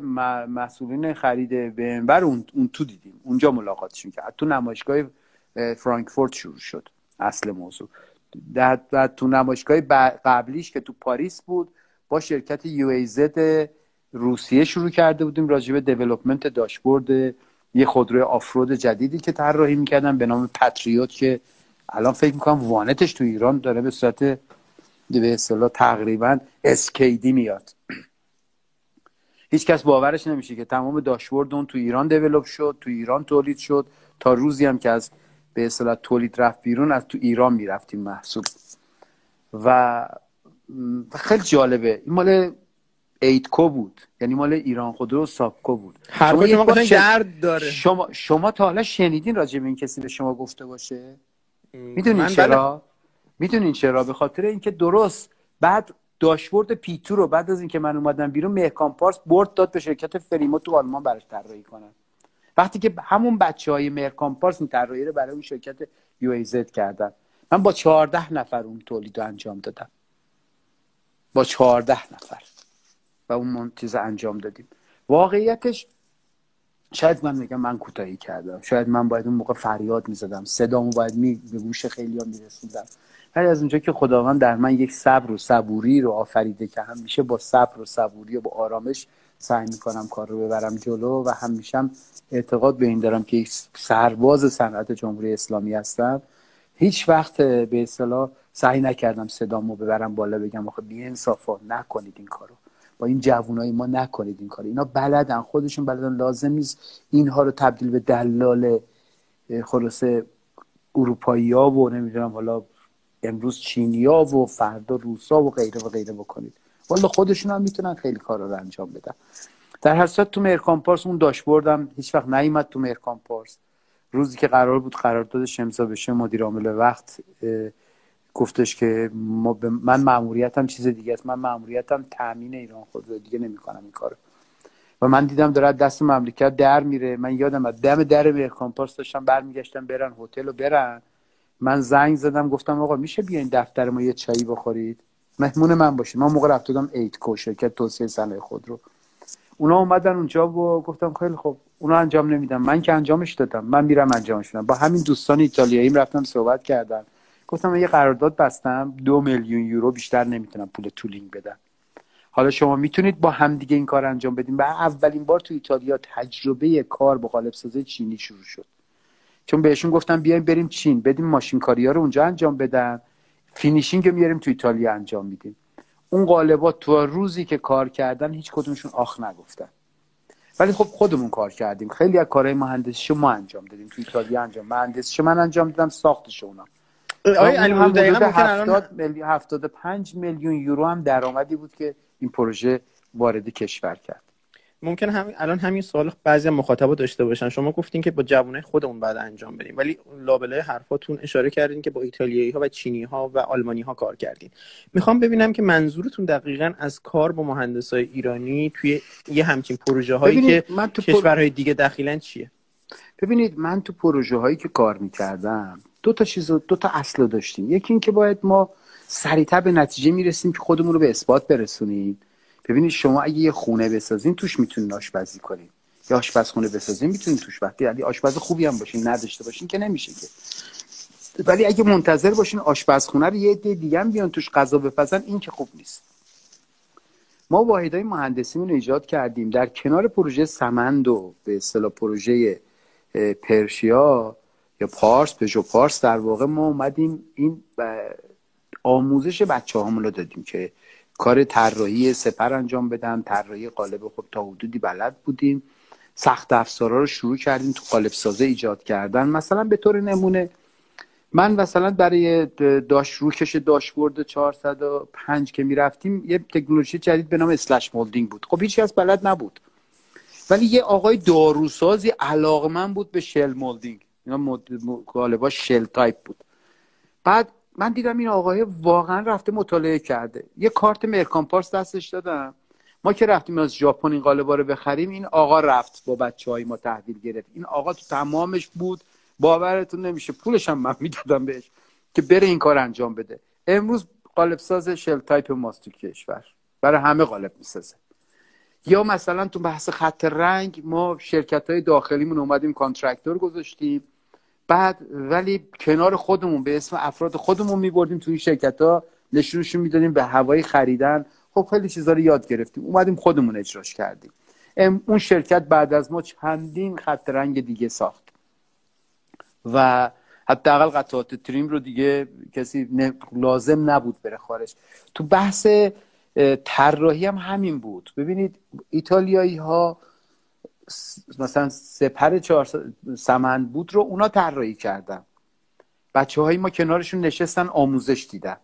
مسئولین خرید بنبر اون, تو دیدیم. اونجا ملاقاتشون کرد. تو نمایشگاه فرانکفورت شروع شد اصل موضوع. در, در تو نمایشگاه قبلیش که تو پاریس بود با شرکت یو ای روسیه شروع کرده بودیم راجع به دیولپمنت داشبورد یه خودروی آفرود جدیدی که طراحی می‌کردن به نام پتریوت که الان فکر می‌کنم وانتش تو ایران داره به صورت به اصطلاح تقریبا اسکیدی میاد. هیچ کس باورش نمیشه که تمام داشبورد اون تو ایران دیولپ شد تو ایران تولید شد تا روزی هم که از به اصطلاح تولید رفت بیرون از تو ایران می‌رفتیم محصول. و خیلی جالبه این مال ایدکو بود یعنی مال ایران خودرو و سابکو بود. شما, شما داره. شما شما تا حالا شنیدین راجع به این کسی به شما گفته باشه؟ می‌دونین چرا؟ می‌دونین چرا؟ به خاطر اینکه درست بعد داشبورد پیتو رو بعد از اینکه من اومدم بیرون مهکان پارس برد داد به شرکت فریمو تو آلمان براش طراحی کنن وقتی که همون بچه های مهرکان پارس این طراحی رو برای اون شرکت یو ای زد کردن. من با چهارده نفر اون تولید رو انجام دادم. با چهارده نفر. و اون چیز انجام دادیم. واقعیتش شاید من میگم من کوتاهی کردم. شاید من باید اون موقع فریاد می‌زدم. صدامو باید می به گوش خیلی ها میرسوندم. ولی از اونجا که خداوند در من یک صبر و صبوری رو آفریده که همیشه با صبر و صبوری و با آرامش سعی می‌کنم کار رو ببرم جلو و همیشه اعتقاد به این دارم که سرباز صنعت جمهوری اسلامی هستم. هیچ وقت به اصطلاح سعی نکردم صدامو ببرم بالا بگم آخه بی انصافا نکنید این کارو. این جوونای ما نکنید این کارو. اینا بلدن خودشون بلدن لازم نیست اینها رو تبدیل به دلال خلاصه اروپایی ها و نمی‌دونم حالا امروز چینیا و فردا روسا و غیره و غیره بکنید. والا خودشون هم می‌تونن خیلی کار رو انجام بدن. در هر صورت تو مرکان پارس اون داشبوردم هیچ وقت نیومد تو مرکان پارس روزی که قرار بود قرارداد شمسا بشه مدیر عامل وقت گفتش که ما من ماموریتم چیز دیگه است. من ماموریتم تامین ایران خود دیگه نمی‌کنم این کارو. و من دیدم داره دست مملکت در میره. من یادم از دم در مرکان پارس داشتم برمیگشتم برن هتل و برن. من زنگ زدم گفتم آقا میشه بیاین دفتر ما یه چایی بخورید؟ مهمون من باشید من موقع رفت دادم ایت کو شرکت توسعه صنایع خودرو اونا اومدن اونجا و گفتم خیلی خوب. اونا انجام نمیدم من که انجامش دادم. من میرم انجامش بدم با همین دوستان ایتالیایی رفتم صحبت کردم. گفتم من یه قرارداد بستم دو میلیون یورو بیشتر نمی‌تونم پول تولینگ بدم. حالا شما می‌تونید با هم دیگه این کار انجام بدیم و اولین بار تو ایتالیا تجربه کار با قالب سازی چینی شروع شد. چون بهشون گفتم بیایم بریم چین بدیم ماشین کاری ها رو اونجا انجام بدن. finishing رو میاریم تو ایتالیا انجام میدیم. اون قالبات تو روزی که کار کردن هیچ کدومشون آخ نگفتن. ولی خب خودمون کار کردیم. خیلی از کارهای مهندسی ما انجام دادیم تو ایتالیا انجام. مهندسی من انجام دادم ساختش اونا. آقای علی 75 میلیون یورو هم درآمدی بود که این پروژه وارد کشور کرد. ممکن همین الان همین سوال بعضی مخاطبا داشته باشن. شما گفتین که با جوان‌های خودمون بعد انجام بدیم ولی لابلای حرفاتون اشاره کردین که با ایتالیایی ها و چینی ها و آلمانی ها کار کردین. می‌خوام ببینم که منظورتون دقیقا از کار با مهندس های ایرانی توی یه همچین پروژه هایی که من تو کشورهای دیگه دخیلن چیه؟ ببینید من تو پروژه هایی که کار می‌کردم دو تا چیز دو تا اصل داشتیم. یکی اینکه باید ما سریعتر به نتیجه می‌رسیم که خودمون رو به اثبات برسونیم. ببینید شما اگه یه خونه بسازین توش می‌تونین آشپزی کنین. یا آشپزخونه بسازین می‌تونین توش وقتی یعنی آشپز خوبی هم باشین نداشته باشین که نمیشه که. ولی اگه منتظر باشین آشپزخونه رو یه دی دیگه هم بیان توش غذا بپزن این که خوب نیست. ما واحدهای مهندسی رو ایجاد کردیم. در کنار پروژه سمند و به اصطلاح پروژه پرشیا یا پارس پژو پارس در واقع ما اومدیم این آموزش بچه رو دادیم که کار طراحی سپر انجام بدن. طراحی قالب خب تا حدودی بلد بودیم. سخت افزارا رو شروع کردیم تو قالب سازه ایجاد کردن. مثلا به طور نمونه من مثلا برای داش روکش داشبورد 405 که می‌رفتیم یه تکنولوژی جدید به نام slush molding بود. خب هیچکس بلد نبود. ولی یه آقای داروسازی علاقمند بود به shell molding. اینا غالبا shell type بود. بعد من دیدم این آقای واقعا رفته مطالعه کرده. یه کارت مهرکام پارس دستش دادم. ما که رفتیم از ژاپن این قالبا رو بخریم این آقا رفت با بچه های ما تحویل گرفت. این آقا تو تمامش بود. باورتون نمیشه. پولش هم من می‌دادم بهش که بره این کار انجام بده. امروز قالب ساز shell type ماست تو کشور. برای همه قالب می‌سازه. یا مثلا تو بحث خط رنگ ما شرکت های داخلیمون اومدیم contractor گذاشتیم. بعد ولی کنار خودمون به اسم افراد خودمون میبردیم تو این شرکت ها نشونشون می‌دادیم به هوای خریدن. خب خیلی چیزا رو یاد گرفتیم. اومدیم خودمون اجراش کردیم. اون شرکت بعد از ما چندین خط رنگ دیگه ساخت. و حداقل قطعات تریم رو دیگه کسی لازم نبود بره خارج. تو بحث طراحی هم همین بود. ببینید ایتالیایی ها مثلا سپر چهار سمند بود رو اونا طراحی کردن. بچه های ما کنارشون نشستن آموزش دیدن.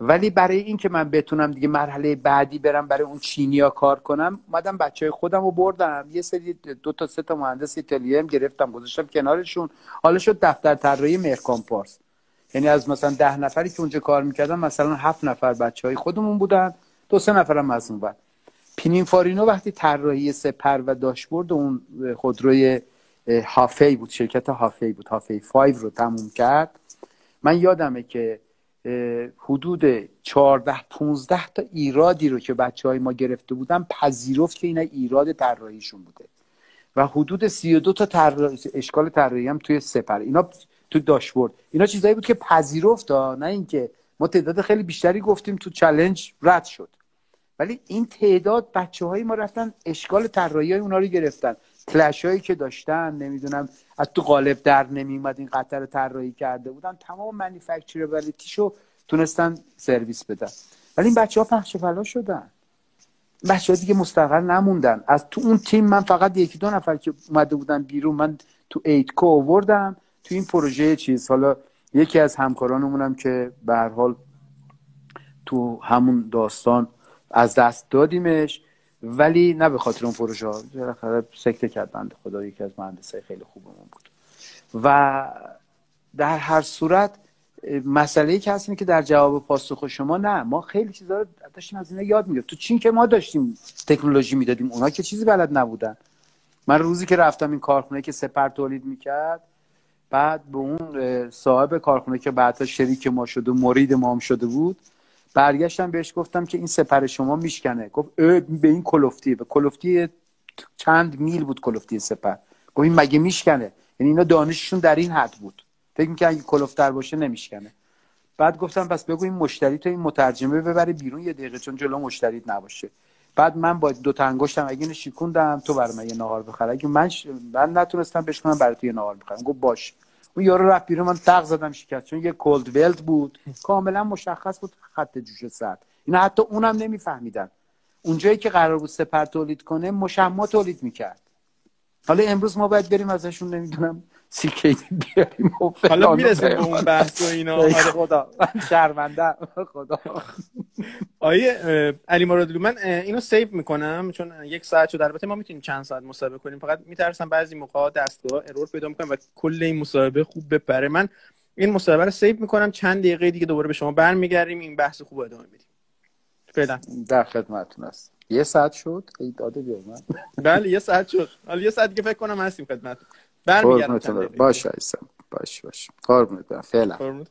ولی برای اینکه من بتونم دیگه مرحله بعدی برم برای اون چینیا کار کنم اومدم بچه های خودم رو بردم. یه سری دو تا سه تا مهندس ایتالیایی هم گرفتم گذاشتم کنارشون. حالا شد دفتر طراحی مرکامپارس یعنی از مثلا ده نفری که اونجا کار می‌کردم مثلا هفت نفر بچه های خودمون بودن. دو سه نفرم از اون پینینفارینو وقتی طراحی سپر و داشبورد اون خودروی هافی بود شرکت هافی بود هافی 5 رو تموم کرد. من یادمه که حدود 14 15 تا ایرادی رو که بچه های ما گرفته بودن پذیرفت که اینا ایراد طراحیشون بوده. و حدود 32 تا تر... اشکال طراحی هم توی سپر. اینا تو داشبورد. اینا چیزایی بود که پذیرفت نه اینکه. ما تعداد خیلی بیشتری گفتیم تو چلنج رد شد. ولی این تعداد بچه های ما رفتن اشکال طراحی های اونا رو گرفتن. کلش هایی که داشتن نمی‌دونم از تو قالب در نمیومد این قطر طراحی کرده بودن. تمام منیفکچربلیتیشو تونستن سرویس بدن. ولی این بچه ها پخش فلا شدن. بچه ها دیگه مستقل نموندن. از تو اون تیم من فقط یکی دو نفر که اومده بودن بیرون من تو ایتکو آوردم. تو این پروژه چیز حالا یکی از همکارانمونم که به حال تو همون داستان از دست دادیمش ولی نه به خاطر اون پروژه ها. سکته کرد بنده خدا یکی از مهندسای خیلی خوبمون بود. و در هر صورت مسئله که هست که در جواب پاسخ شما نه ما خیلی چیزا رو داشتیم از اینا یاد می‌گرفتیم. تو چین که ما داشتیم تکنولوژی می‌دادیم اونا که چیزی بلد نبودن. من روزی که رفتم این کارخونه که سپر تولید می‌کرد بعد به اون صاحب کارخونه که بعدها شریک ما شد و مرید ما هم شده بود برگشتم بهش گفتم که این سپر شما میشکنه. گفت به این کلفتی به کلفتی چند میل بود کلفتی سپر. گفت این مگه میشکنه؟ یعنی اینا دانششون در این حد بود. فکر می‌کنه اگه کلفتر باشه نمیشکنه. بعد گفتم پس بگو این مشتری تو این مترجمه ببره بیرون یه دقیقه چون جلو مشتریت نباشه. بعد من با دو تا انگشتم اگه اینو تو برای من یه نهار بخر. اگه من ش... من نتونستم بهش کنم برای تو یه نهار بخرم. گفت باش. اون یارو رفت بیرون من تق زدم شکست چون یه کولد ولت بود. کاملا مشخص بود خط جوش سرد اینا حتی اونم نمیفهمیدن. اونجایی که قرار بود سپر تولید کنه مشما تولید می‌کرد. حالا امروز ما باید بریم ازشون نمی‌دونم. سیکی بیاریم حالا می‌رسیم به اون بحث و اینا. آره. خدا. من شرمنده خدا. آیه علی مرادلو من اینو سیو می‌کنم چون یک ساعت شد. البته ما می‌تونیم چند ساعت مصاحبه کنیم. فقط میترسم بعضی موقع دستگاه ارور پیدا می‌کنم و کل این مصاحبه خوب بپره. من این مصاحبه رو سیو می‌کنم. چند دقیقه دیگه دوباره به شما برمیگردیم. این بحث خوب ادامه میدیم فعلا. در خدمتتون است یه ساعت شد؟ ای داده بیار من بله یه ساعت شد. حالا یه ساعت دیگه فکر کنم هستیم خدمت برمیگردم باشه ایسم باش باش قربونت برم. فعلا.